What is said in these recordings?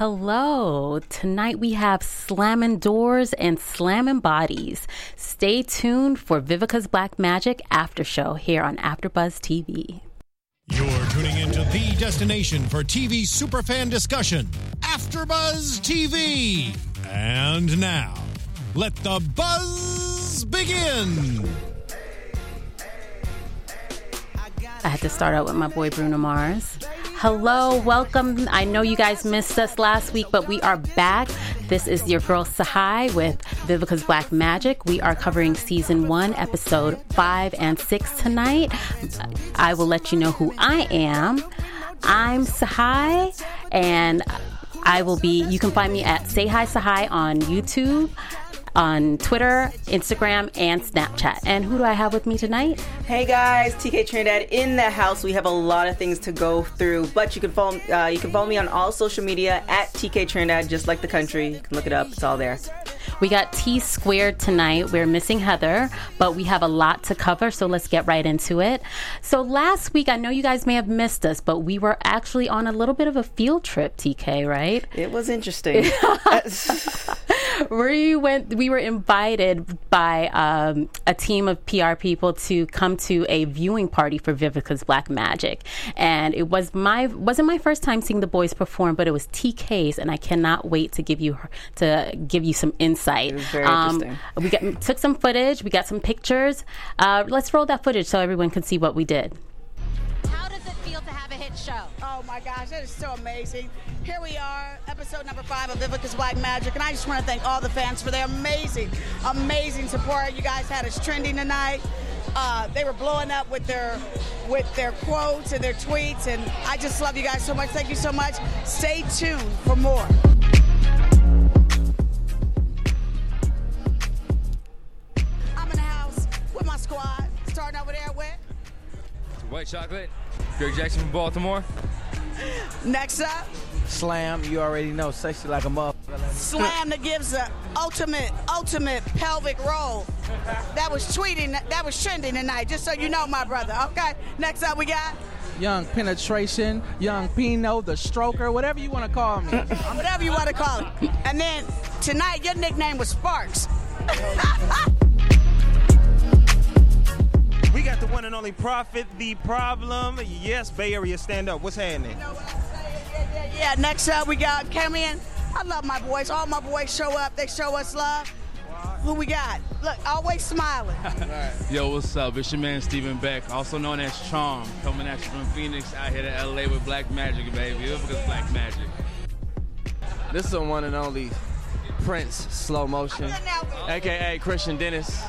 hello. Tonight we have slamming doors and slamming bodies. Stay tuned for Vivica's Black Magic After Show here on AfterBuzz TV. You're tuning into the destination for TV superfan discussion, AfterBuzz TV. And now, let the buzz begin. I had to start out with my boy Bruno Mars. Hello, welcome. I know you guys missed us last week, but we are back. This is your girl Tsahai with Vivica's Black Magic. We are covering season one, episode five and six tonight. I will let you know who I am. I'm Tsahai, and I will be, you can find me at Say Hi Tsahai on YouTube on Twitter, Instagram, and Snapchat. And who do I have with me tonight? Hey guys, TK Trinidad in the house. We have a lot of things to go through, but you can follow uh, you can follow me on all social media at TK Trinidad, just like the country. You can look it up; it's all there. We got T squared tonight. We're missing Heather, but we have a lot to cover, so let's get right into it. So last week, I know you guys may have missed us, but we were actually on a little bit of a field trip, TK, right? It was interesting. we went. We were invited by um, a team of PR people to come to a viewing party for Vivica's Black Magic, and it was my wasn't my first time seeing the boys perform, but it was TK's, and I cannot wait to give you to give you some insight. It was very um, interesting. We got, took some footage. We got some pictures. Uh, let's roll that footage so everyone can see what we did. How does it feel to have a hit show? Oh my gosh, that is so amazing. Here we are, episode number five of Vivica's Black Magic, and I just want to thank all the fans for their amazing, amazing support. You guys had us trending tonight. Uh, they were blowing up with their with their quotes and their tweets, and I just love you guys so much. Thank you so much. Stay tuned for more. I'm in the house with my squad, starting out with White chocolate. Greg Jackson from Baltimore. Next up, Slam, you already know, sexy like a motherfucker. Slam that gives the ultimate, ultimate pelvic roll. That was tweeting, that was trending tonight, just so you know, my brother. Okay, next up we got Young penetration, young Pino, the stroker, whatever you want to call me. whatever you want to call it. And then tonight, your nickname was Sparks. We got the one and only Prophet, the problem. Yes, Bay Area stand up. What's happening? Yeah, yeah, yeah. Next up, we got Cameron. I love my boys. All my boys show up. They show us love. Who we got? Look, always smiling. Yo, what's up? It's your man Stephen Beck, also known as Charm, coming at you from Phoenix, out here to LA with Black Magic, baby. Look at Black Magic. This is the one and only Prince Slow Motion, aka Christian Dennis.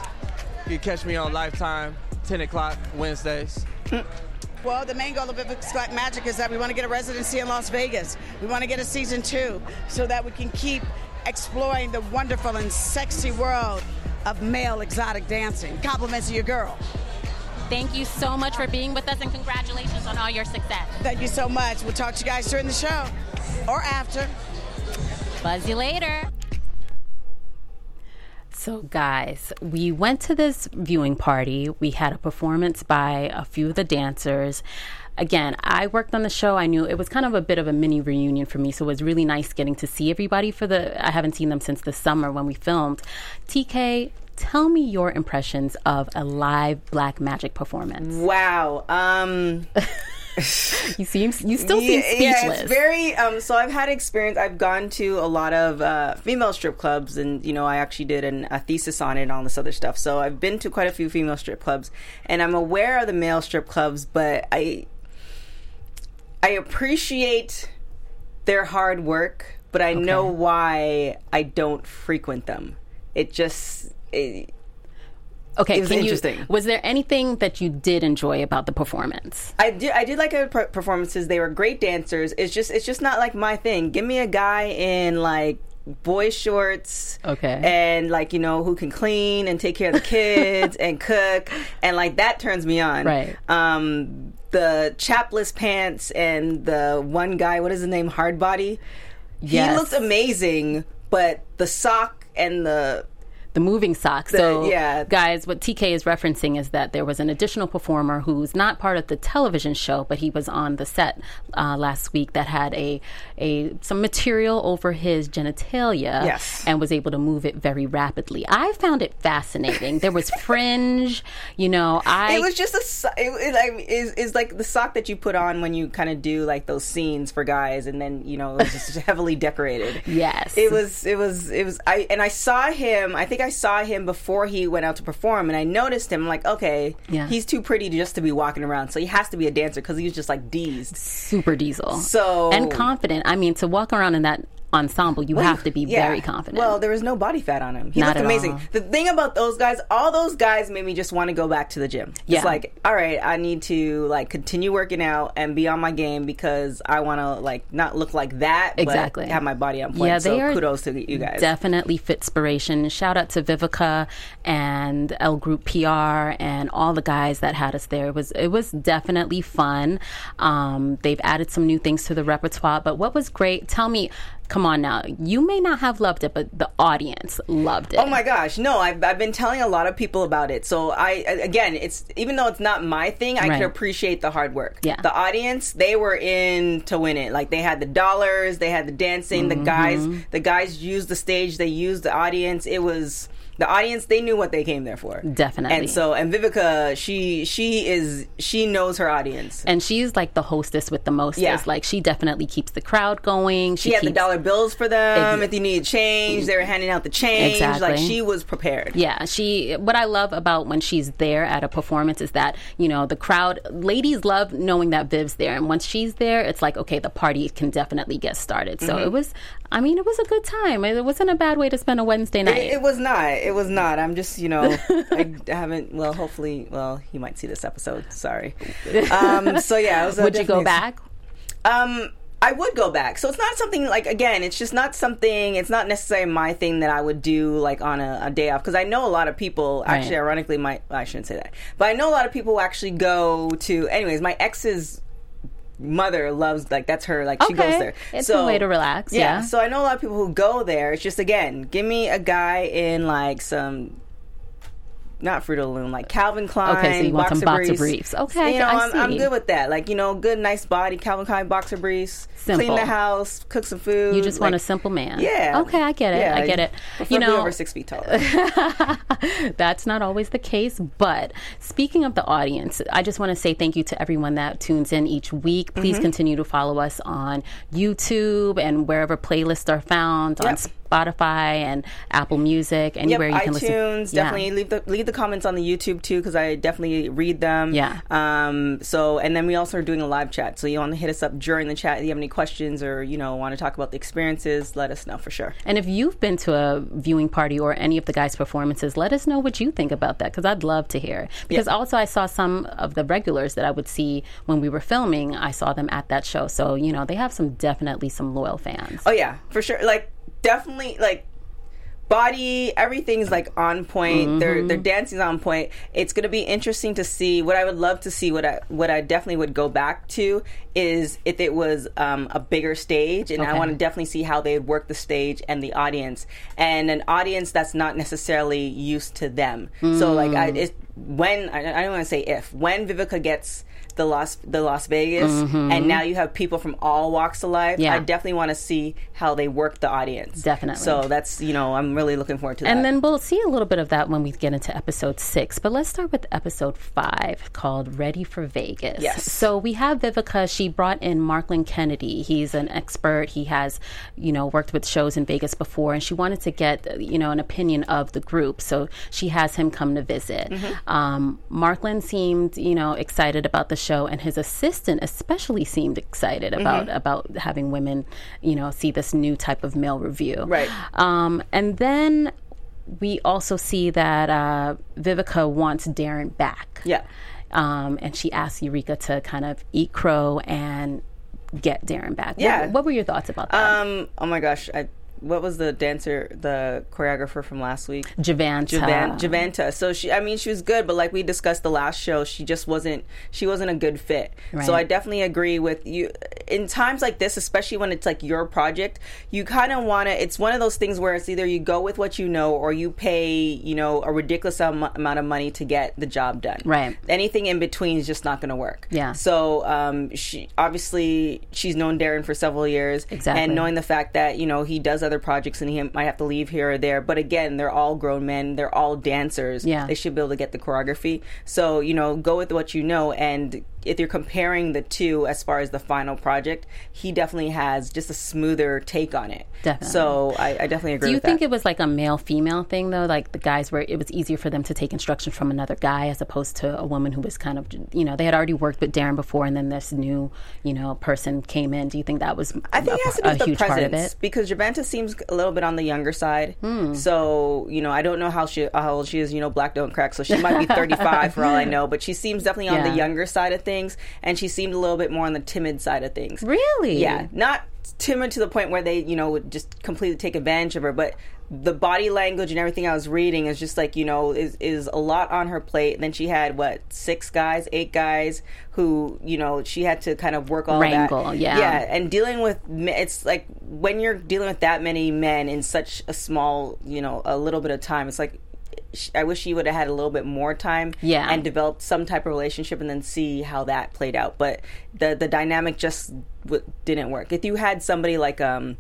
You can catch me on Lifetime, 10 o'clock Wednesdays. Well, the main goal of Vivica's Black Magic is that we want to get a residency in Las Vegas. We want to get a season two so that we can keep exploring the wonderful and sexy world of male exotic dancing. Compliments to your girl. Thank you so much for being with us and congratulations on all your success. Thank you so much. We'll talk to you guys during the show or after. Buzz you later. So, guys, we went to this viewing party. We had a performance by a few of the dancers. Again, I worked on the show. I knew it was kind of a bit of a mini reunion for me. So, it was really nice getting to see everybody for the. I haven't seen them since the summer when we filmed. TK, tell me your impressions of a live black magic performance. Wow. Um. you seem you still seem speechless. Yeah, it's very. Um, so I've had experience. I've gone to a lot of uh, female strip clubs, and you know, I actually did an, a thesis on it and all this other stuff. So I've been to quite a few female strip clubs, and I'm aware of the male strip clubs, but I I appreciate their hard work, but I know why I don't frequent them. It just. It, Okay, It was can you- interesting. was there anything that you did enjoy about the performance? I did. I did like her performances. They were great dancers. It's just. It's just not like my thing. Give me a guy in like boy shorts. Okay. And like you know who can clean and take care of the kids and cook and like that turns me on. Right. Um, the chapless pants and the one guy. What is his name? Hardbody. Yes. He looked amazing, but the sock and the the moving sock. so, yeah. guys, what TK is referencing is that there was an additional performer who's not part of the television show, but he was on the set uh, last week that had a a some material over his genitalia, Yes. and was able to move it very rapidly. I found it fascinating. there was fringe, you know. I it was just a so- it, it like is is like the sock that you put on when you kind of do like those scenes for guys and then you know it was just heavily decorated yes, it was it was it was i and i saw him i think i saw him before he went out to perform and i noticed him like okay Yeah. he's too pretty just to be walking around so he has to be a dancer because he was just like d's super diesel. So- and confident. I mean, to walk around in that ensemble, you have to be Yeah. very confident. Well, there was no body fat on him. He Not looked amazing. all. The thing about those guys, all those guys made me just want to go back to the gym. Yeah. It's like, all right, I need to like continue working out and be on my game because I want to like not look like that, Exactly. but have my body on point. Yeah, they so are kudos to you guys. Definitely Fitspiration. Shout out to Vivica and L Group PR and all the guys that had us there. It was it was definitely fun. Um, they've added some new things to the repertoire. But what was great? Tell me. Come on now. You may not have loved it, but the audience loved it. Oh my gosh, no! I've, I've been telling a lot of people about it. So I again, it's even though it's not my thing, I Right. can appreciate the hard work. Yeah. the audience they were in to win it. Like they had the dollars, they had the dancing. The guys, Mm-hmm. the guys used the stage, they used the audience. It was the audience. They knew what they came there for. Definitely. And so, and Vivica, she she is she knows her audience. And she's like the hostess with the most Yeah. Like she definitely keeps the crowd going. She had the dollar bills for them. Ex- if you needed change, they were handing out the change. Exactly. Like she was prepared. Yeah, she. What I love about when she's there at a performance is that you know the crowd, ladies love knowing that Viv's there, and once she's there, it's like okay, the party can definitely get started. So Mm-hmm. it was. I mean, it was a good time. It wasn't a bad way to spend a Wednesday night. It, it was not. It was not. I'm just, you know, I haven't. Well, hopefully, well, you might see this episode. Sorry. Um, so yeah, it was. a Would you go back? Um, I would go back. So it's not something like again. It's just not something. It's not necessarily my thing that I would do like on a, a day off because I know a lot of people. Actually, Right. ironically, my I shouldn't say that, but I know a lot of people actually go to. Anyways, my ex's mother loves like that's her like she Okay. goes there. It's so, a way to relax, yeah. So I know a lot of people who go there. It's just again, give me a guy in like some. Not Fruit of the Loom, like Calvin Klein. Okay, so you want some boxer briefs. briefs. Okay, you know, I am I'm good with that. Like you know, good, nice body, Calvin Klein boxer briefs, clean the house, cook some food. You just want a simple man. Yeah. Okay, I get it. Yeah, I get it. You know, over six feet tall. That's not always the case. But speaking of the audience, I just want to say thank you to everyone that tunes in each week. Please Mm-hmm. continue to follow us on YouTube and wherever playlists are found on Spotify and Apple Music, Yep, anywhere you can iTunes. listen. Yeah. Definitely leave the leave the comments on the YouTube too because I definitely read them. Yeah. Um. So and then we also are doing a live chat. So you want to hit us up during the chat. If you have any questions or you know want to talk about the experiences, let us know for sure. And if you've been to a viewing party or any of the guys' performances, let us know what you think about that because I'd love to hear. Because also, I saw some of the regulars that I would see when we were filming. I saw them at that show, so you know they have some definitely some loyal fans. Oh yeah, for sure. Like definitely like body, everything's like on point. Their their dancing's on point. It's gonna be interesting to see. What I would love to see, what I what I definitely would go back to is if it was um, a bigger stage, and I want to definitely see how they work the stage and the audience, and an audience that's not necessarily used to them. So like I, it's, when I, I don't want to say if when Vivica gets the Las the Las Vegas, and now you have people from all walks of life. Yeah. I definitely want to see how they work the audience. Definitely. So that's you know I'm really looking forward to that. And then we'll see a little bit of that when we get into episode six. But let's start with episode five called Ready for Vegas. Yes. So we have Vivica. She brought in Markland Kennedy. He's an expert. He has, you know, worked with shows in Vegas before. And she wanted to get, you know, an opinion of the group. So she has him come to visit. Mm-hmm. Um, Markland seemed, you know, excited about the show. And his assistant especially seemed excited Mm-hmm. about, about having women, you know, see this new type of male review. Right. Um, and then we also see that uh, Vivica wants Darren back. yeah. Um, and she asks Eureka to kind of eat crow and get Darren back. What- Yeah. What, were your thoughts about that? Um. Oh my gosh. I what was the dancer, the choreographer from last week? Javanta. Javan, Javanta. So she, I mean, she was good, but like we discussed the last show, she just wasn't. She wasn't a good fit. Right. So I definitely agree with you. In times like this, especially when it's like your project, you kind of want to. It's one of those things where it's either you go with what you know, or you pay, you know, a ridiculous am- amount of money to get the job done. Right. Anything in between is just not going to work. Yeah. So um, she obviously she's known Darren for several years, Exactly. and knowing the fact that you know he does other projects and he might have to leave here or there. But again, they're all grown men. They're all dancers. Yeah. They should be able to get the choreography. So you know, go with what you know. And if you're comparing the two as far as the final project, he definitely has just a smoother take on it. Definitely. So I, I definitely agree. Do you think that. it was like a male female thing though? Like the guys were, it was easier for them to take instruction from another guy as opposed to a woman who was kind of, you know, they had already worked with Darren before and then this new, you know, person came in. Do you think that was I think a, it has to do with the presence because Javanta seems a little bit on the younger side. Hmm. So you know, I don't know how she how old she is. You know, black don't crack, so she might be thirty five for all I know. But she seems definitely on Yeah. the younger side of things, and she seemed a little bit more on the timid side of things. Really? Yeah, not timid to the point where they you know would just completely take advantage of her, but. The body language and everything I was reading is just like you know is is a lot on her plate. And then she had what six guys, eight guys who you know she had to kind of work all Wrangle, that. yeah. yeah, and dealing with it's like when you're dealing with that many men in such a small you know a little bit of time it's like i wish she would have had a little bit more time Yeah. and developed some type of relationship and then see how that played out. But the the dynamic just w- didn't work. If you had somebody like um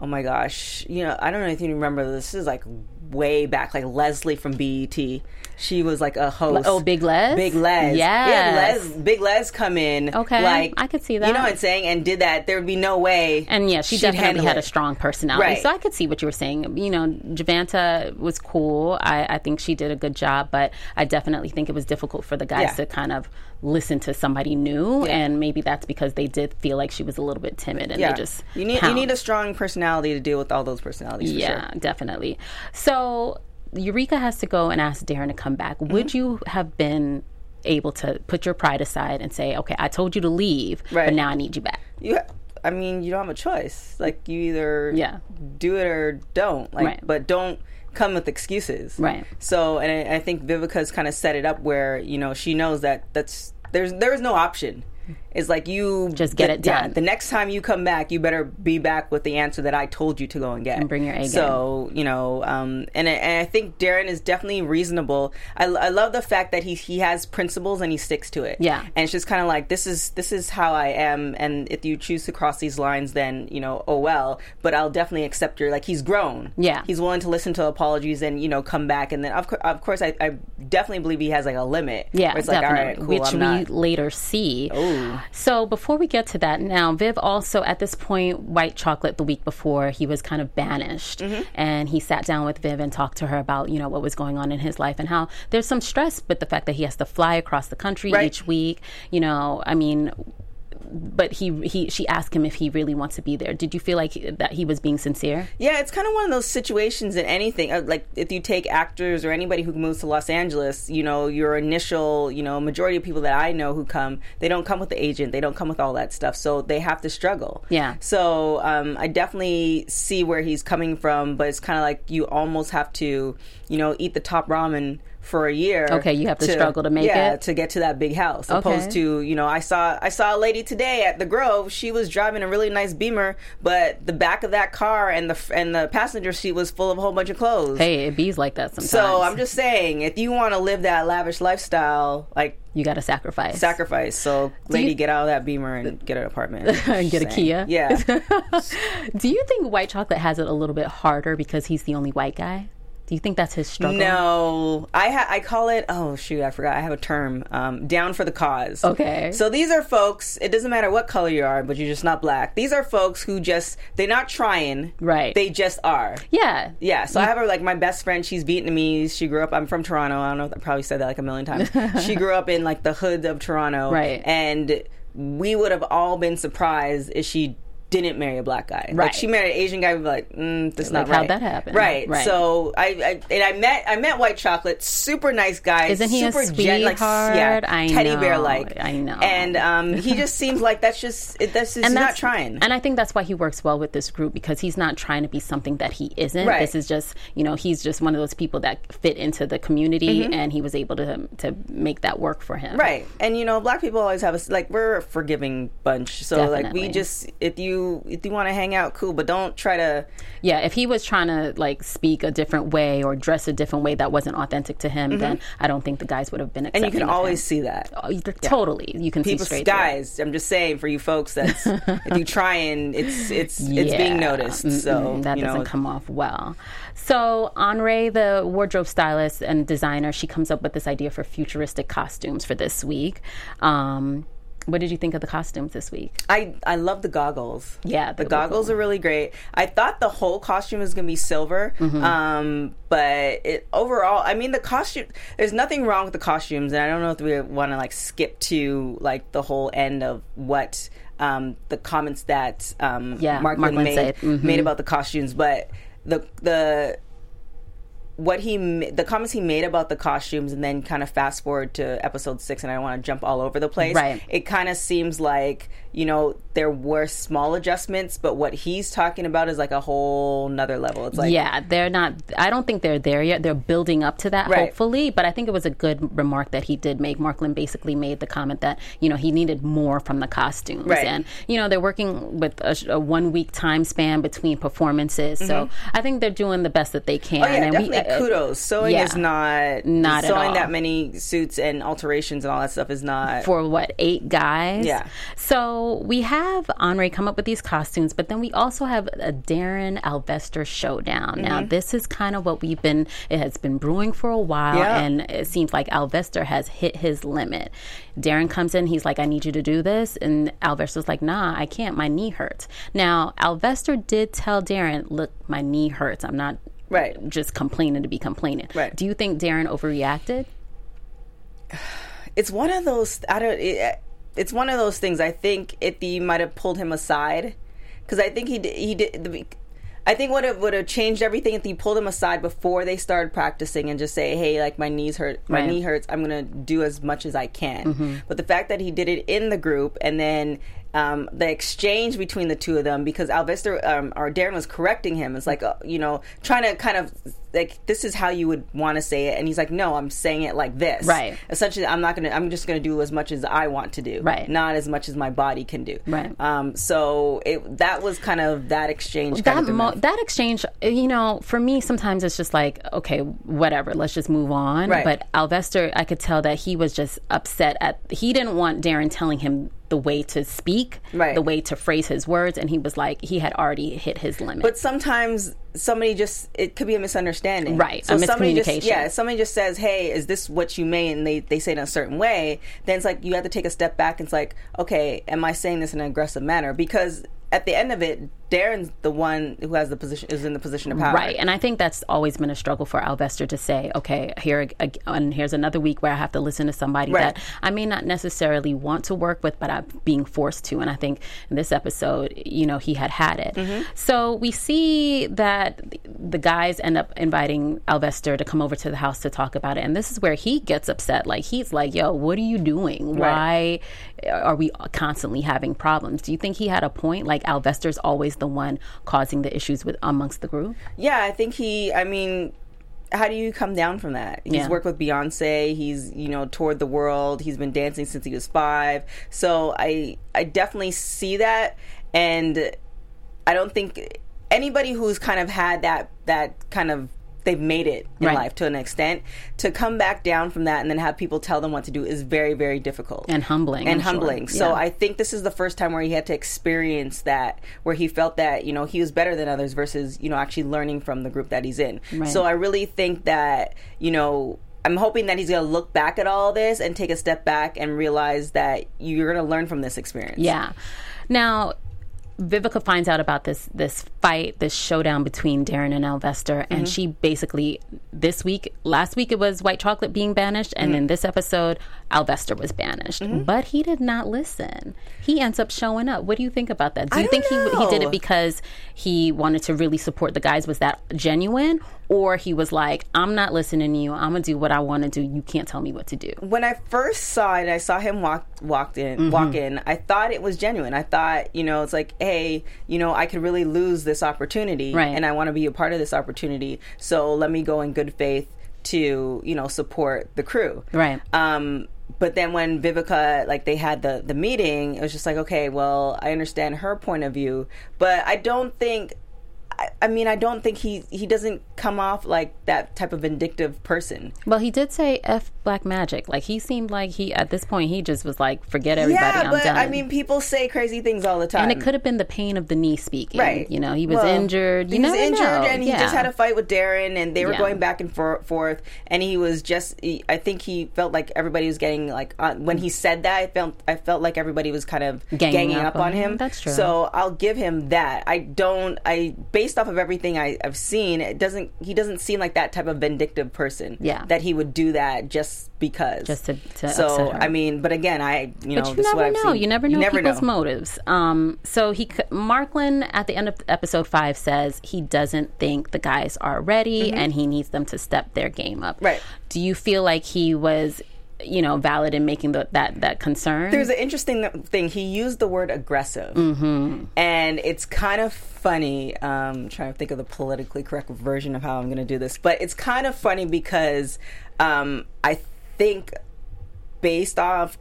oh my gosh you know i don't know if you remember this is like way back like leslie from bet she was like a host Oh, Big Lez? big lez yeah les big lez come in Okay, like I could see that. you know what i'm saying and did that there would be no way And yeah, she definitely had it. a strong personality. Right. So I could see what you were saying. You know, Javanta was cool. I, I think she did a good job, but I definitely think it was difficult for the guys Yeah. to kind of listen to somebody new. Yeah. And maybe that's because they did feel like she was a little bit timid and yeah they just you need you need a strong personality to deal with all those personalities for Yeah, sure. definitely. So Eureka has to go and ask Darren to come back. Mm-hmm. Would you have been able to put your pride aside and say, okay, I told you to leave, but now I need you back? you ha- I mean, you don't have a choice. Like you either Yeah. do it or don't. Like, Right. but don't come with excuses. Right. So, and I, I think Vivica's kind of set it up where you know she knows that that's there's there is no option. It's like you Just get the- it yeah, done. the next time you come back, you better be back with the answer that I told you to go and get. And bring your A game. So you know, um, and I- and I think Darren is definitely reasonable. I, I love the fact that he he has principles and he sticks to it. Yeah. and it's just kind of like this is this is how I am, and if you choose to cross these lines, then you know, oh well. But I'll definitely accept your like he's grown. Yeah. he's willing to listen to apologies and you know come back, and then of, cour- of course I, I definitely believe he has like a limit. Yeah, it's like definitely. all right, cool, which I'm we not- later see. Ooh. So before we get to that, now Viv also at this point, White Chocolate the week before he was kind of banished, Mm-hmm. and he sat down with Viv and talked to her about you know what was going on in his life and how there's some stress with the fact that he has to fly across the country Right. each week. You know, I mean. But he he she asked him if he really wants to be there. Did you feel like that he was being sincere? Yeah, it's kind of one of those situations in anything. uh, Like if you take actors or anybody who moves to Los Angeles, you know, your initial, you know, majority of people that I know who come, they don't come with the agent, they don't come with all that stuff, so they have to struggle. Yeah. So um, I definitely see where he's coming from, but it's kind of like you almost have to, you know, eat the top ramen for a year. Okay, you have to struggle to make yeah, it? to get to that big house. Okay. Opposed to, you know, I saw I saw a lady today at the Grove. She was driving a really nice Beamer, but the back of that car and the and the passenger seat was full of a whole bunch of clothes. Hey, it bees like that sometimes. So I'm just saying, if you want to live that lavish lifestyle, like you got to sacrifice. sacrifice. So, lady, you- get out of that Beamer and get an apartment. And get a Kia. Yeah. Do you think White Chocolate has it a little bit harder because he's the only white guy? Do you think that's his struggle? No, I ha- I call it. Oh shoot, I forgot. I have a term. Um, down for the cause. Okay. So these are folks. It doesn't matter what color you are, but you're just not black. These are folks who just they're not trying. Right. They just are. Yeah. Yeah, so I have her like my best friend. She's Vietnamese. She grew up. I'm from Toronto. I don't know. If I probably said that like a million times. she grew up in like the hood of Toronto, Right. And we would have all been surprised if she didn't marry a black guy. Like Right. she married an Asian guy, be like, mm, that's Like, not right. how'd that happen? Right. Right. So I, I and I met I met White Chocolate, super nice guy. Isn't he a super gen- like, yeah, I teddy bear like. I know. And um, he just seems like that's just it, that's just he's not trying. And I think that's why he works well with this group because he's not trying to be something that he isn't. Right. This is just, you know, he's just one of those people that fit into the community Mhm. and he was able to to make that work for him. Right. And you know, black people always have a like we're a forgiving bunch. So like we just if you if you want to hang out, cool, but don't try to Yeah, if he was trying to like speak a different way or dress a different way that wasn't authentic to him, Mhm. then I don't think the guys would have been and you can always him. see that. Oh, you- Totally, you can People see straight through guys, I'm just saying for you folks that's if you try and it's it's it's being Yeah. noticed. So Mm-mm, that doesn't know, come off well. So Henri, the wardrobe stylist and designer, she comes up with this idea for futuristic costumes for this week. Um, what did you think of the costumes this week? I I love the goggles. Yeah, the goggles cool. are really great. I thought the whole costume was gonna be silver, Mhm. um, but it, overall, I mean, the costume. There's nothing wrong with the costumes, and I don't know if we want to like skip to like the whole end of what um, the comments that um, Yeah, Mark Mark Lynn Lynn made said. Mhm. made about the costumes, but the the what he the comments he made about the costumes and then kind of fast forward to episode six and i don't want to jump all over the place Right. it kind of seems like you know there were small adjustments but what he's talking about is like a whole nother level it's like yeah, they're not. I don't think they're there yet. They're building up to that, Right. hopefully. But I think it was a good remark that he did make. Markland basically made the comment that you know he needed more from the costumes, Right. and you know they're working with a, a one week time span between performances. So Mhm. I think they're doing the best that they can. Oh yeah, and we- definitely uh, kudos. Sewing yeah. is not Not at sewing that many suits and alterations and all that stuff is not for what eight guys Yeah. so we have Henri come up with these costumes but then we also have a darren alvester showdown now Mhm. this is kind of what we've been it has been brewing for a while Yeah. and it seems like alvester has hit his limit darren comes in he's like i need you to do this and alvester's like nah i can't my knee hurts now alvester did tell darren look my knee hurts i'm not right just complaining to be complaining Right. do you think darren overreacted it's one of those I don't it, it's one of those things I think if he might have pulled him aside cuz I think he did, he did the, I think would have would have changed everything if he pulled him aside before they started practicing and just say hey like my knees hurt my Right. knee hurts I'm going to do as much as I can Mhm. but the fact that he did it in the group and then um, the exchange between the two of them because Alvester um, or Darren was correcting him. It's like uh, you know trying to kind of like this is how you would want to say it, and he's like, no, I'm saying it like this. Right. Essentially, I'm not gonna. I'm just gonna do as much as I want to do. Right. Not as much as my body can do. Right. Um. So it that was kind of that exchange. that mo- that exchange, you know, for me sometimes it's just like, okay, whatever, let's just move on. Right. But Alvester, I could tell that he was just upset at he didn't want Darren telling him the way to speak, Right. the way to phrase his words, and he was like he had already hit his limit. But sometimes somebody just it could be a misunderstanding. Right, So a somebody just miscommunication. yeah, somebody just says, "Hey, is this what you mean?" and they they say it in a certain way, then it's like you have to take a step back and it's like, "Okay, am I saying this in an aggressive manner?" Because at the end of it, Darren's the one who has the position is in the position of power. Right, and I think that's always been a struggle for Alvester to say, okay, here and here's another week where I have to listen to somebody Right. that I may not necessarily want to work with, but I'm being forced to. And I think in this episode, you know, he had had it. Mm-hmm. So we see that the guys end up inviting Alvester to come over to the house to talk about it, and this is where he gets upset. Like he's like, "Yo, what are you doing? Why are we constantly having problems?" Do you think he had a point? Like Alvester's always the one causing the issues with amongst the group. Yeah, I think he. I mean, how do you come down from that? He's Yeah. worked with Beyonce. He's you know toured the world. He's been dancing since he was five. So I I definitely see that, and I don't think anybody who's kind of had that that kind of they've made it in Right. life to an extent to come back down from that and then have people tell them what to do is very very difficult and humbling and I'm sure. humbling. So Yeah. I think this is the first time where he had to experience that, where he felt that you know he was better than others versus you know actually learning from the group that he's in. Right. So I really think that you know. I'm hoping that he's going to look back at all this and take a step back and realize that you're going to learn from this experience. Yeah. Now, Vivica finds out about this this fight, this showdown between Darren and Alvester, and Mm-hmm. she basically this week, last week it was White Chocolate being banished, and Mm-hmm. in this episode, Alvester was banished. But he did not listen. He ends up showing up. What do you think about that? Do you think he he did it because he wanted to really support the guys? Was that genuine, or he was like, "I'm not listening to you. I'm gonna do what I want to do. You can't tell me what to do." when I first saw it, I saw him walk walked in Mm-hmm. walk in. I thought it was genuine. I thought, you know, it's like, hey, you know, I could really lose this opportunity, Right. and I want to be a part of this opportunity. So let me go in good faith to, you know, support the crew, Right. Um, but then when Vivica, like they had the the meeting, it was just like, okay, well, I understand her point of view, but I don't think. I, I mean, I don't think he he doesn't come off like that type of vindictive person. Well, he did say "f black magic." Like he seemed like he at this point he just was like, "Forget everybody, yeah, but done." I mean, people say crazy things all the time. and it could have been the pain of the knee speaking. Right. You know, he was Well, injured. You he was injured, know. and he Yeah. just had a fight with Darren, and they were Yeah. going back and for- forth. And he was just, he, I think he felt like everybody was getting like uh, when he said that, I felt I felt like everybody was kind of Ganging ganging, up up, on him. him. That's true. So I'll give him that. I don't. I based off of everything I, I've seen, it doesn't. He doesn't seem like that type of vindictive person. Yeah. that he would do that just because. Just to- to so upset her. I mean, but again, I you know But you this is what never I've know. seen. You never know people's motives. Um, so he, Markland, at the end of episode five, says he doesn't think the guys are ready, and he needs them to step their game up. Mm-hmm. Right. Do you feel like he was, you know, valid in making the, that that concern? There's an interesting thing. He used the word aggressive, mm-hmm. and it's kind of funny. Um, trying to think of the politically correct version of how I'm going to do this, but it's kind of funny because um, I think based off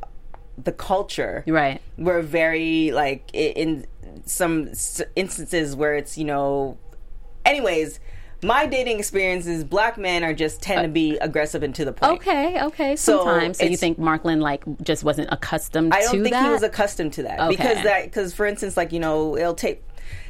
the culture, right. we're very like in some instances where it's you know anyways my dating experiences black men are just tend to be uh, aggressive and to the point Okay, okay. So Sometimes. So, you think Markland like just wasn't accustomed I don't think that? he was accustomed to that Okay. because that because for instance like you know it'll take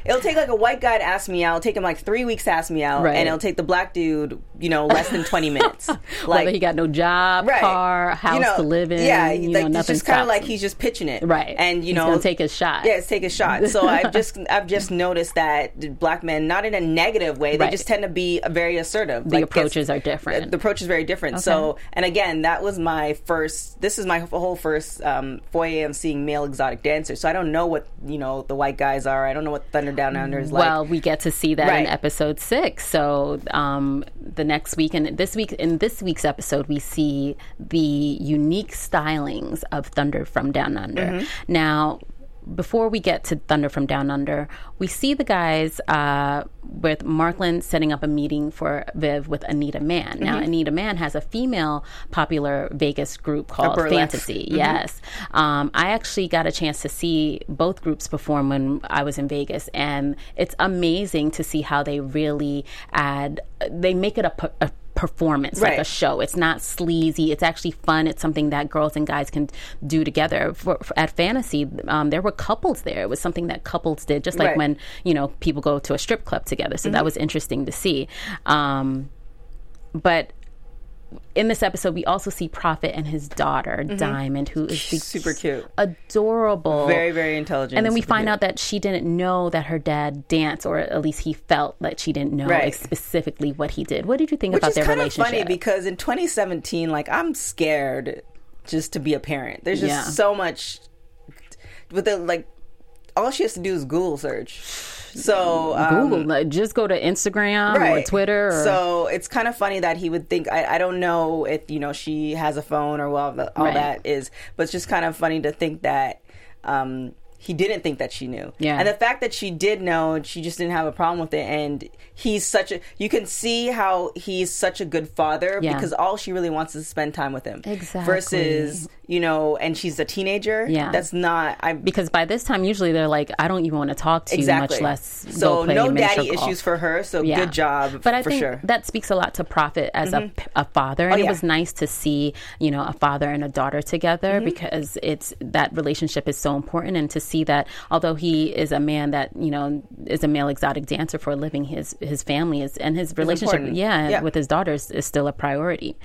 it'll take like a white guy to ask me out it'll take him like three weeks to ask me out Right. and it'll take the black dude you know less than 20 minutes Whether he got no job, right. car, house You know, to live in. yeah you like know, it's just kind of like he's just pitching it Right. and you He's know take a shot. yeah take a shot so I've just I've just noticed that black men not in a negative way they Right. just tend to be very assertive The Like, approaches are different. the approach is very different so and again that was my first this is my whole first um, foyer of seeing male exotic dancers so I don't know what you know the white guys are I don't know what Thunder Down Under is like well, we get to see that in episode six. So um, the next week and this week in this week's episode, we see the unique stylings of Thunder from Down Under. Mm-hmm. Now. Before we get to Thunder from Down Under, we see the guys uh, with Markland setting up a meeting for Viv with Anita Mann. Mm-hmm. Now, Anita Mann has a female popular Vegas group called. Fantasy. Yes. Um, I actually got a chance to see both groups perform when I was in Vegas, and it's amazing to see how they really add, they make it a, a performance, like a show. It's not sleazy. It's actually fun. It's something that girls and guys can do together. For, for- at Fantasy, um, there were couples there. It was something that couples did, just like Right. when, you know, people go to a strip club together. So that was interesting to see. Um, but in this episode, we also see Prophet and his daughter, mm-hmm. Diamond, who is Super cute. adorable. very very intelligent And then we find cute. out that she didn't know that her dad danced, or at least he felt that she didn't know Right. like, specifically what he did. What did you think which about is their kind of funny because in 2017 like i'm scared just to be a parent there's just Yeah. so much with the like all she has to do is google search so um, Google, just go to Instagram or Twitter. Or, so it's kind of funny that he would think. I, I don't know if you know she has a phone or well all Right. that is, but it's just kind of funny to think that um, he didn't think that she knew. Yeah. and the fact that she did know, and she just didn't have a problem with it. And he's such a. You can see how he's such a good father Yeah. because all she really wants is to spend time with him. Exactly. Versus you know, and she's a teenager. Yeah. that's not. I because by this time, usually they're like, I don't even want to talk to exactly. you, much less so go play no daddy golf. issues for her. So Yeah. good job. But I for think sure. Mm-hmm. that speaks a lot to Prophet as a, a father, and Oh, it was nice to see you know a father and a daughter together Mm-hmm. because it's that relationship is so important, and to see that although he is a man that you know is a male exotic dancer for a living, his his family is and his relationship, yeah, Yeah. with his daughters is still a priority.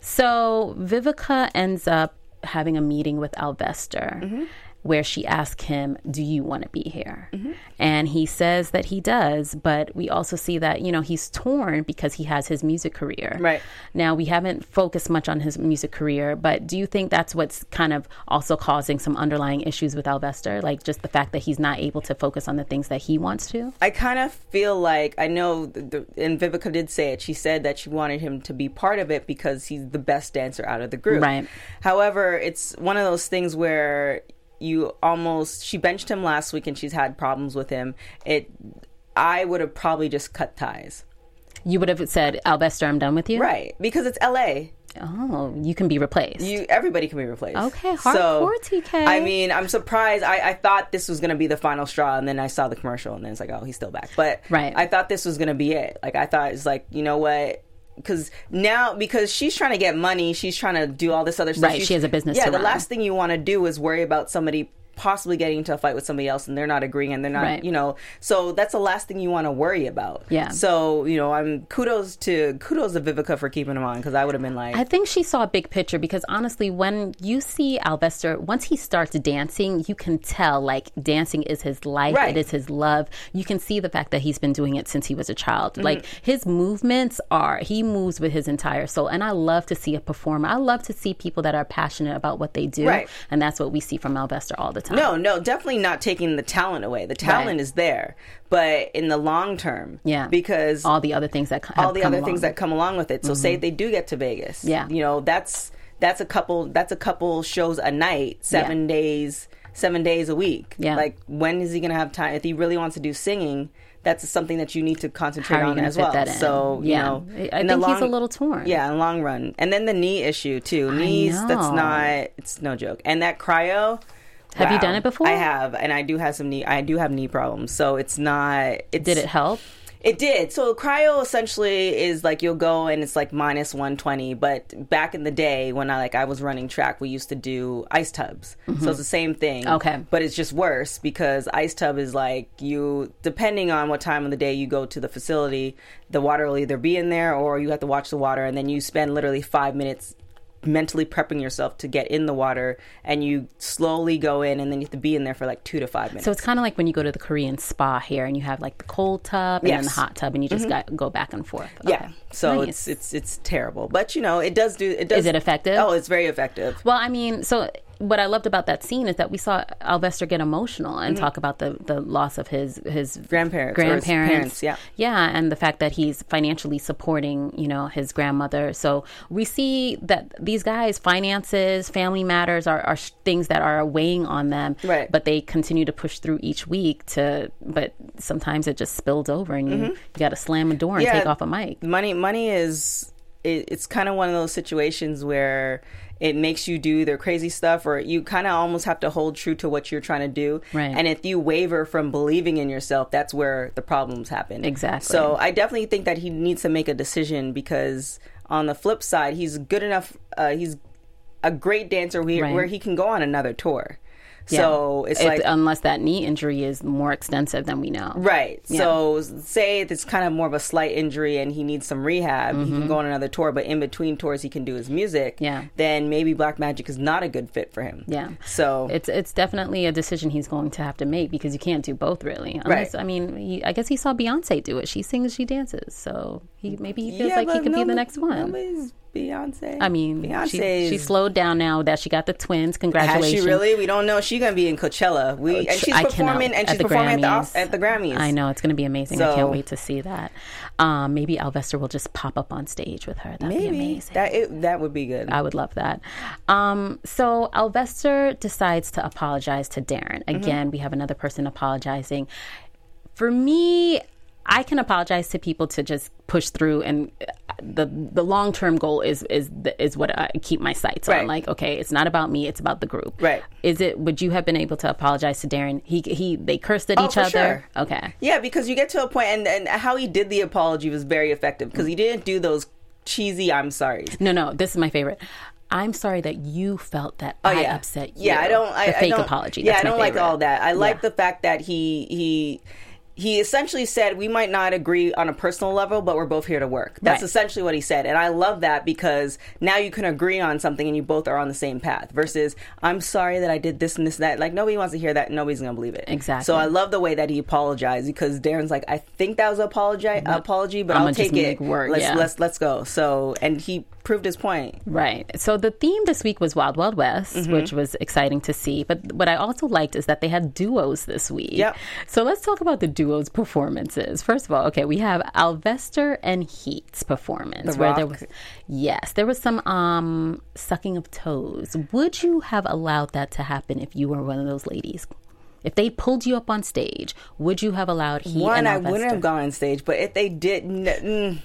So Vivica ends up having a meeting with Alvester. Mm-hmm. Where she asked him, Do you want to be here? Mm-hmm. And he says that he does, but we also see that, you know, he's torn because he has his music career. Right. Now, we haven't focused much on his music career, but do you think that's what's kind of also causing some underlying issues with Alvester? Like just the fact that he's not able to focus on the things that he wants to? I kind of feel like I know, the, and Vivica did say it. She said that she wanted him to be part of it because he's the best dancer out of the group. Right. However, it's one of those things where you almost she benched him last week and she's had problems with him. It, I would have probably just cut ties. You would have said, Alvester, I'm done with you? Right, because it's L.A. Oh, you can be replaced. You everybody can be replaced. Okay, so, hardcore TK. I mean, I'm surprised. I, I thought this was gonna be the final straw, and then I saw the commercial, and then it's like, oh, he's still back. But Right. I thought this was gonna be it. Like I thought it's like, you know what? Because now, because she's trying to get money, she's trying to do all this other stuff. Right, She's- she has a business Yeah, the run. last thing you want to do is worry about somebody possibly getting into a fight with somebody else and they're not agreeing and they're not Right. you know so that's the last thing you want to worry about Yeah. so you know i'm kudos to kudos to vivica for keeping him on because i would have been like I think she saw a big picture because honestly, when you see Alvester, once he starts dancing, you can tell like dancing is his life, Right. it is his love. You can see the fact that he's been doing it since he was a child. Mm-hmm. Like his movements are, he moves with his entire soul. And I love to see a performer. I love to see people that are passionate about what they do. Right. And that's what we see from Alvester all the time. No, no, definitely not taking the talent away. The talent Right. is there, but in the long term, Yeah. because all the other things that all the come other along. things that come along with it. So say mm-hmm. they do get to Vegas, Yeah. you know that's that's a couple that's a couple shows a night, seven days, seven days a week. Yeah. like when is he gonna have time? If he really wants to do singing. That's something that you need to concentrate you on as well. So you Yeah. know, I think he's a little torn. Yeah, in the long run, and then the knee issue too. Knees. That's not. It's no joke. And that cryo. Have you done it before? I have, and I do have some knee. I do have knee problems, so it's not. It's, Did it help? It did. So cryo essentially is like you'll go and it's like minus 120. But back in the day when I like I was running track, we used to do ice tubs. So it's the same thing. Mm-hmm. Okay. But it's just worse because ice tub is like you depending on what time of the day you go to the facility, the water will either be in there or you have to watch the water and then you spend literally five minutes mentally prepping yourself to get in the water and you slowly go in and then you have to be in there for like two to five minutes. So it's kind of like when you go to the Korean spa here and you have like the cold tub and then the Mm-hmm. hot tub and you just got, go back and forth. Yeah. So Nice. it's it's it's terrible. But you know, it does do it does Is it effective? Oh, it's very effective. Well, I mean, so what I loved about that scene is that we saw Alvester get emotional and talk about the, the loss of his his Mm-hmm. Grandparents grandparents, parents, yeah. yeah, and the fact that he's financially supporting, you know, his grandmother. So we see that these guys, finances, family matters, are, are things that are weighing on them, Right. But they continue to push through each week to, but sometimes it just spills over, and you, you got to slam a door and Mm-hmm. Yeah. take off a mic. Money money is it, it's kind of one of those situations where it makes you do their crazy stuff or you kind of almost have to hold true to what you're trying to do Right. and if you waver from believing in yourself that's where the problems happen Exactly. so i definitely think that he needs to make a decision because on the flip side he's good enough uh, he's a great dancer where, Right. where he can go on another tour Yeah. so it's If- like unless that knee injury is more extensive than we know, Right. Yeah. So say it's kind of more of a slight injury and he needs some rehab. He can go on another tour, but in between tours he can do his music. Mm-hmm. Yeah. Then maybe Black Magic is not a good fit for him. Yeah. So it's it's definitely a decision he's going to have to make because you can't do both really. Unless, Right. I mean, he, I guess he saw Beyonce do it. She sings, she dances. So he maybe he feels Yeah, like he could be the next one. Beyonce. I mean, Beyonce. she slowed down now that she got the twins. Congratulations. Has she really? We don't know. She's gonna be in Coachella. We and she's I cannot- performing and she's performing at the, Grammys. At the Grammys. I know it's going to be amazing. I can't wait to see that. Um, maybe Alvester will just pop up on stage with her. That'd be amazing. that it, that would be good. I would love that. Um, so Alvester decides to apologize to Darren. Mm-hmm. Again, we have another person apologizing. For me, I can apologize to people to just push through, and uh, the the long term goal is is is what I keep my sights Right. on. Like, okay, it's not about me; it's about the group. Right. Is it? Would you have been able to apologize to Darren? He he. They cursed at Oh, each for other. sure. Okay. Yeah, because you get to a point, and, and how he did the apology was very effective because he didn't do those cheesy "I'm sorry." No, no. This is my favorite. I'm sorry that you felt that Oh I yeah, upset you. Yeah, I don't. I, the I fake don't- apology. Yeah, That's I don't like all that. I like Yeah. the fact that he he he essentially said we might not agree on a personal level but we're both here to work. That's Right. essentially what he said and i love that because now you can agree on something and you both are on the same path versus i'm sorry that i did this and this and that. Like nobody wants to hear that. Nobody's gonna believe it. Exactly. so i love the way that he apologized because darren's like i think that was an apology apology but I'ma i'll just take it. work, let's yeah. let's let's go. So and he proved his point Right. So the theme this week was Wild Wild West, Mm-hmm. which was exciting to see. But what I also liked is that they had duos this week. Yep. So let's talk about the duos' performances. First of all, okay, we have Alvester and Heat's performance The where there was yes, there was some um sucking of toes. Would you have allowed that to happen if you were one of those ladies? If they pulled you up on stage, would you have allowed Heat one i wouldn't have gone on stage but if they did n- mm,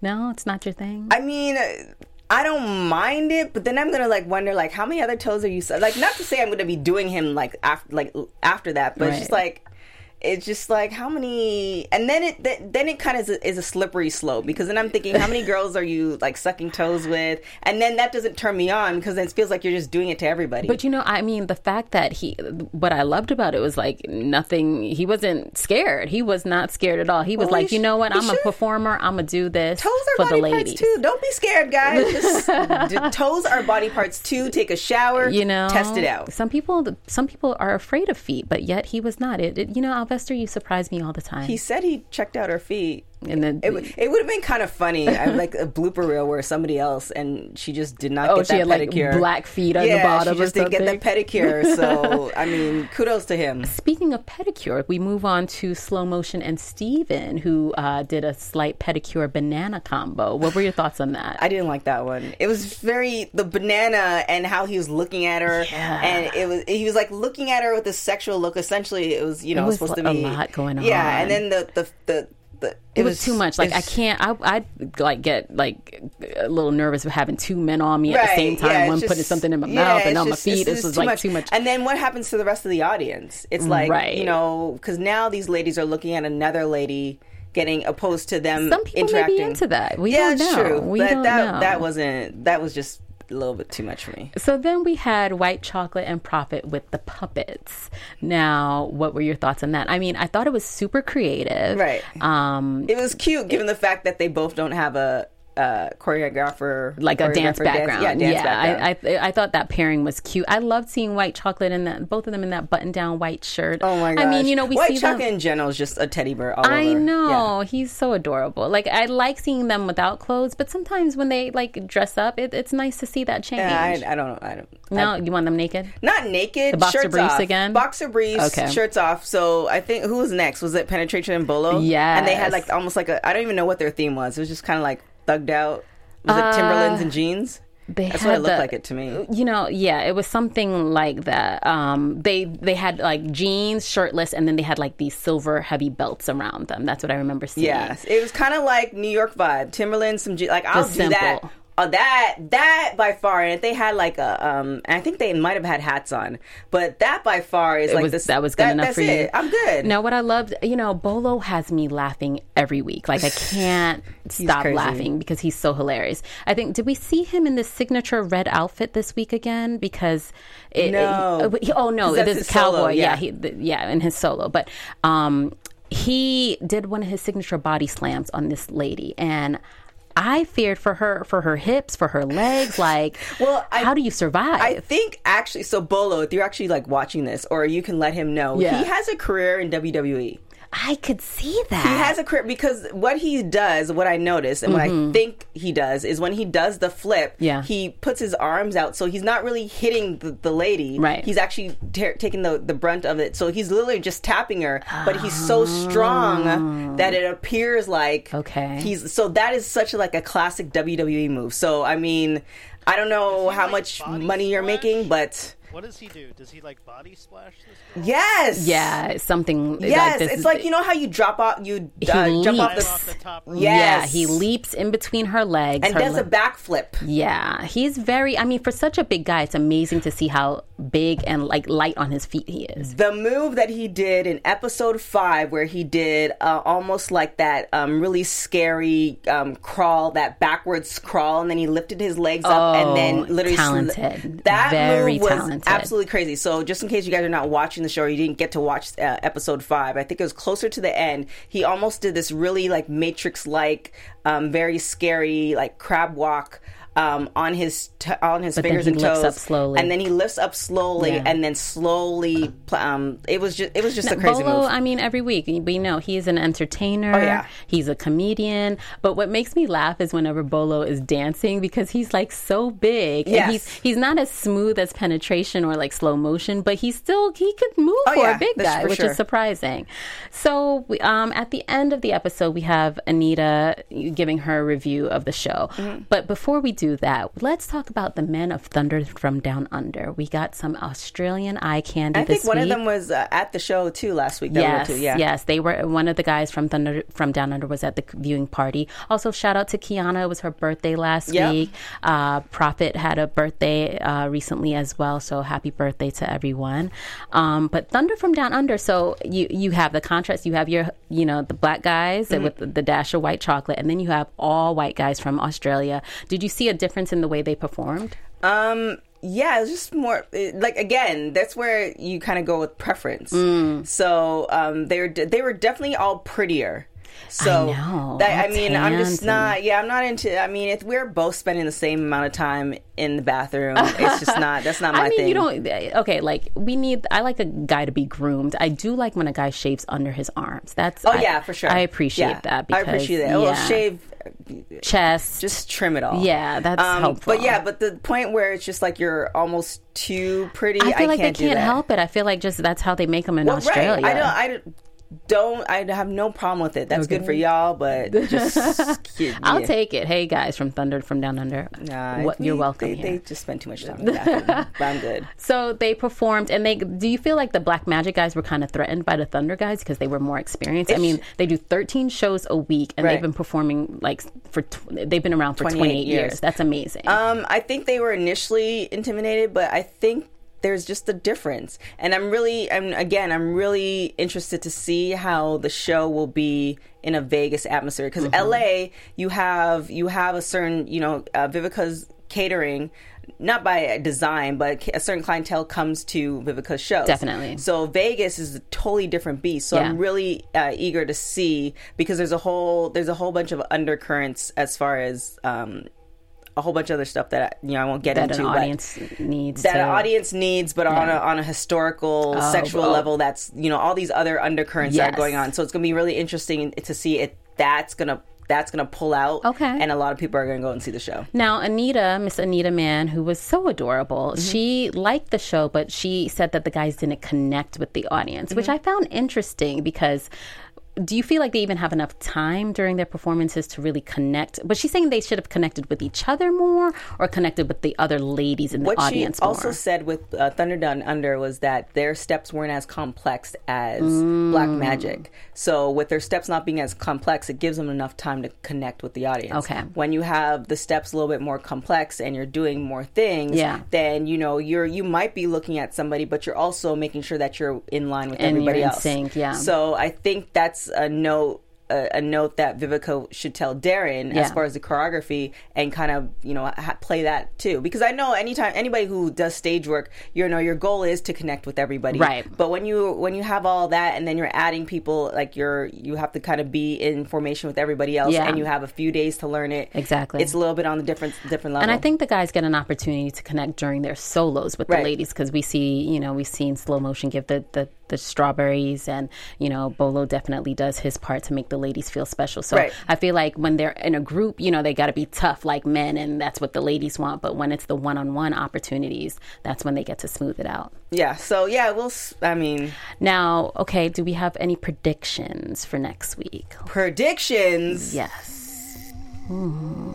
No, it's not your thing. I mean, I don't mind it, but then I'm gonna like wonder like how many other toes are you like? Not to say I'm gonna be doing him like after like after that, but it's just like. It's just like how many, and then it th- then it kind of is a, is a slippery slope because then I'm thinking how many girls are you like sucking toes with, and then that doesn't turn me on because then it feels like you're just doing it to everybody. But you know, I mean, the fact that he, what I loved about it was like nothing. He wasn't scared. He was not scared at all. He was Well, like, you know what? I'm a performer. I'm gonna do this toes for are the body parts too. Don't be scared, guys. Just, d- toes are body parts too. Take a shower. You know, test it out. Some people, some people are afraid of feet, but yet he was not. It, it you know, Alvester, you surprise me all the time. He said he checked out her feet. And then, It, w- it would have been kind of funny. I like a blooper reel where somebody else and she just did not oh, get she that had like pedicure. black feet on yeah, the bottom. she just didn't get that pedicure. So I mean, kudos to him. Speaking of pedicure, we move on to slow motion and Steven, who uh, did a slight pedicure banana combo. What were your thoughts on that? I didn't like that one. It was very the banana and how he was looking at her, Yeah. and it was he was like looking at her with a sexual look. Essentially, it was you know it was supposed to be a lot going on. Yeah, and then the the the. The it was too much. Like I can't. I I'd like get like a little nervous with having two men on me at the same time. yeah, one just- putting something in my yeah, mouth and on my feet. This just was like too much. And then what happens to the rest of the audience? It's like Right. you know because now these ladies are looking at another lady getting opposed to them. Some people may be into that. We yeah, don't it's know. true. We but don't that know. that wasn't that was just a little bit too much for me. So then we had White Chocolate and Prophet with the puppets. Now, what were your thoughts on that? I mean, I thought it was super creative. Right. Um, It was cute given the fact that they both don't have a. Uh, choreographer, like a dance background. yeah, dance background. I, I I thought that pairing was cute. I loved seeing White Chocolate and that both of them in that button down white shirt. oh my gosh! I mean, you know, we White see chocolate them. in general is just a teddy bear. All I over. know Yeah. he's so adorable. Like I like seeing them without clothes, but sometimes when they like dress up, it, it's nice to see that change. Yeah, I, I don't. I don't. no, you want them naked? Not naked. The boxer shirts briefs off. again? Boxer briefs, Okay. shirts off. So I think who was next? Was it Penetration and Bolo? Yes. And they had like almost like a. I don't even know what their theme was. It was just kind of like thugged out. Was Uh, it Timberlands and jeans? They That's what it looked the- like it to me. You know, yeah, it was something like that. Um, they they had like jeans, shirtless, and then they had like these silver heavy belts around them. That's what I remember seeing. Yes, it was kind of like New York vibe. Timberlands, some jeans. like I'll Just do that. Oh, that that by far, and if they had like a, um, I think they might have had hats on, but that by far is It like was, this. that was good enough that's for you. I'm good. Now, what I loved, you know, Bolo has me laughing every week. Like I can't stop crazy. laughing because he's so hilarious. I think did we see him in this signature red outfit this week again? Because it, No. it- oh no, it is cowboy. solo, yeah, yeah. he, th- yeah, in his solo, but um, he did one of his signature body slams on this lady and. I feared for her, for her hips, for her legs. Like, Well, I- how do you survive? I think actually, so Bolo, if you're actually like watching this, or you can let him know, Yeah. he has a career in WWE. I could see that. He has a career because what he does, what I notice, and what I think he does, is when he does the flip, Mm-hmm. Yeah. he puts his arms out, so he's not really hitting the, the lady. Right. He's actually ta taking the, the brunt of it. So he's literally just tapping her, but he's so strong that it appears like. Okay. He's so that is such like a classic WWE move. So I mean, I don't know how like much body money you're splash? making, but What does he do? Does he like body splash this girl? yes, yeah, something. Yes, like this it's is- like you know how you drop off, you uh, jump off the, off the top rope? Yeah, he leaps in between her legs and her does a backflip. Yeah, he's very. I mean, for such a big guy, it's amazing to see how big and like light on his feet he is. The move that he did in episode five, where he did uh, almost like that um, really scary um, crawl, that backwards crawl, and then he lifted his legs up and Oh, then literally sl- that Very move was talented. Absolutely crazy. So, just in case you guys are not watching the show or you didn't get to watch uh, episode five, I think it was closer to the end. He almost did this really like Matrix like, um, very scary like crab walk. Um, on his t- on his But then fingers he and lifts toes, up slowly. and then he lifts up slowly, Yeah. and then slowly. Um, it was just it was just a crazy Bolo, move. I mean, every week we know he is an entertainer. Oh, yeah. he's a comedian. But what makes me laugh is whenever Bolo is dancing because he's like so big. Yes. and he's he's not as smooth as penetration or like slow motion, but he's still he could move Oh, for yeah, a big guy, which sure. is surprising. So we, um, at the end of the episode, we have Anita giving her review of the show. Mm-hmm. But before we do that, let's talk about the men of Thunder from Down Under. We got some Australian eye candy. I think one of them was uh, at the show too last week. Yes, yeah. yes, they were. One of the guys from Thunder from Down Under was at the viewing party. Also, shout out to Kiana. It was her birthday last Yep. week. Uh, Prophet had a birthday uh, recently as well. So happy birthday to everyone. Um, but Thunder from Down Under. So you you have the contrast. You have your you know the black guys Mm-hmm. with the, the dash of white chocolate, and then you have all white guys from Australia. Did you see a difference in the way they performed? Um, yeah, it's just more like again, that's where you kind of go with preference. Mm. So um, they were they were definitely all prettier. So I know, that, I mean, I'm just not. Yeah, I'm not into. I mean, if we're both spending the same amount of time in the bathroom, it's just not. That's not my I mean, thing. you don't. Okay, like we need. I like a guy to be groomed. I do like when a guy shaves under his arms. That's. Oh I- yeah, for sure. I appreciate Yeah, that. I appreciate that. Yeah, Well, shave, chest. just trim it all. Yeah, that's um, helpful. But yeah, but the point where it's just like you're almost too pretty. I feel like can't they can't help it. I feel like just that's how they make them in Well, Australia. Right. I don't. I don't. I have no problem with it. That's good for y'all, but just yeah. I'll take it. Hey guys from Thunder from Down Under. Nah, what, we- you're welcome They, here. they just spend too much time in the bathroom. but I'm good. So they performed, and they. Do you feel like the Black Magic guys were kind of threatened by the Thunder guys because they were more experienced? I mean, they do 13 shows a week, and Right. they've been performing like for. Tw- they've been around for 28, 28 years. years. That's amazing. Um, I think they were initially intimidated, but I think there's just a difference. And I'm really, I'm again, I'm really interested to see how the show will be in a Vegas atmosphere because Mm-hmm. LA, you have you have a certain, you know, uh, Vivica's catering. Not by design, but a certain clientele comes to Vivica's shows. Definitely. So Vegas is a totally different beast. So Yeah. I'm really uh, eager to see because there's a whole there's a whole bunch of undercurrents as far as um, a whole bunch of other stuff that you know I won't get that into. but audience needs. that to, audience needs, but on a on a historical, Oh, sexual oh. level, that's you know all these other undercurrents that are going on. So it's going to be really interesting to see if that's gonna that's gonna pull out. Okay. and a lot of people are going to go and see the show. Now, Anita, Miss Anita Mann, who was so adorable, Mm-hmm. she liked the show, but she said that the guys didn't connect with the audience, which Mm-hmm. I found interesting because. Do you feel like they even have enough time during their performances to really connect? But she's saying they should have connected with each other more or connected with the other ladies in the What she audience also more. said with uh, Thunder Down Under was that their steps weren't as complex as Black Mm. Magic. So with their steps not being as complex, it gives them enough time to connect with the audience. Okay. When you have the steps a little bit more complex and you're doing more things, Yeah. then you know you're you might be looking at somebody, but you're also making sure that you're in line with And you're everybody in else. sync, yeah. So I think that's a note. A, a note that Vivica should tell Darren Yeah. as far as the choreography and kind of you know ha- play that too because I know anytime anybody who does stage work you know your goal is to connect with everybody Right. but when you when you have all that and then you're adding people like you're you have to kind of be in formation with everybody else Yeah. and you have a few days to learn it Exactly. it's a little bit on the different different level And I think the guys get an opportunity to connect during their solos with the ladies because we see, you know, we've seen slow motion give the, the, the strawberries, and, you know, Bolo definitely does his part to make the ladies feel special. So Right. I feel like when they're in a group, you know, they got to be tough like men, and that's what the ladies want. But when it's the one on one opportunities, that's when they get to smooth it out. yeah so yeah we'll I mean Now, okay, do we have any predictions for next week? predictions Yes. Hmm.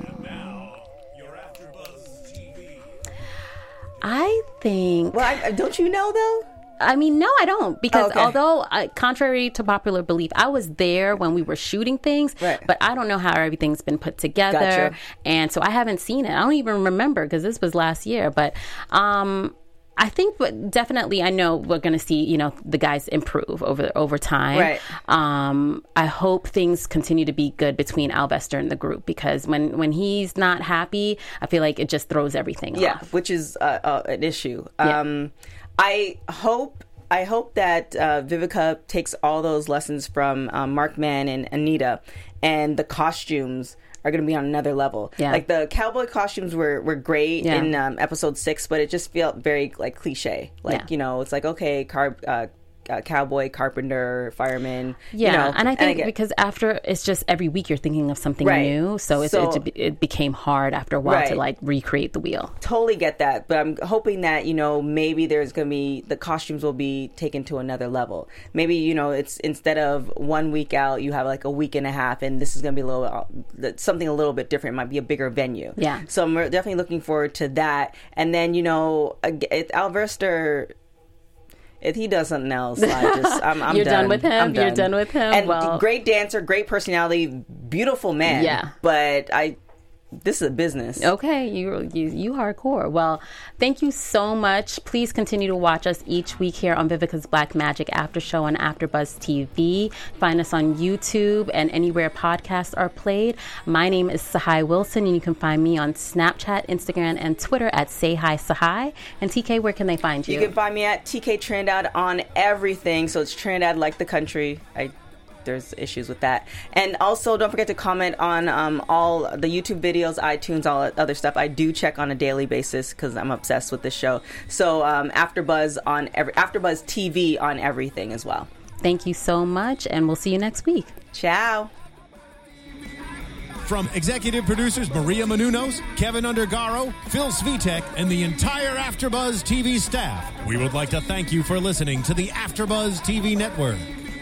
I think. well I, don't you know though I mean, no, I don't. Because Okay. although, uh, contrary to popular belief, I was there when we were shooting things, Right. but I don't know how everything's been put together. Gotcha. And so I haven't seen it. I don't even remember because this was last year. But um, I think, but definitely, I know we're going to see, you know, the guys improve over over time. Right. Um, I hope things continue to be good between Alvester and the group because when when he's not happy, I feel like it just throws everything off. yeah, off. which is uh, uh, an issue. Yeah. Um, I hope. I hope that uh, Vivica takes all those lessons from um, Mark Mann and Anita, and the costumes are going to be on another level. Yeah. Like the cowboy costumes were, were great Yeah. in um, episode six, but it just felt very like cliche. Like Yeah. you know, it's like okay, car, uh, uh, cowboy, carpenter, fireman. Yeah, you know, and I think get- because after it's just every week you're thinking of something Right. new, so, it's, So- it, it became hard after a while to like recreate the wheel. totally get that, but I'm hoping that you know maybe there's going to be the costumes will be taken to another level. Maybe you know it's instead of one week out, you have like a week and a half, and this is going to be a little uh, something a little bit different. It might be a bigger venue. Yeah. So I'm definitely looking forward to that. And then you know, if Alvester. If he does something else, I just I'm, I'm You're done with him? I'm You're done with him? And Well- great dancer, great personality, beautiful man. Yeah. But I, this is a business. Okay, you you you hardcore. Well, thank you so much. Please continue to watch us each week here on Vivica's Black Magic After Show on AfterBuzz TV. Find us on YouTube and anywhere podcasts are played. My name is Tsahai Wilson, and you can find me on Snapchat, Instagram, and Twitter at Say Hi Tsahai. And TK, where can they find you? You can find me at TK Trinidad on everything. So it's Trinidad like the country. I there's issues with that. And also don't forget to comment on um, all the YouTube videos, iTunes, all other stuff. I do check on a daily basis because I'm obsessed with this show. So um, AfterBuzz on every AfterBuzz TV on everything as well. Thank you so much, and we'll see you next week. Ciao. From executive producers Maria Menounos, Kevin Undergaro, Phil Svitek, and the entire AfterBuzz TV staff, we would like to thank you for listening to the AfterBuzz TV network.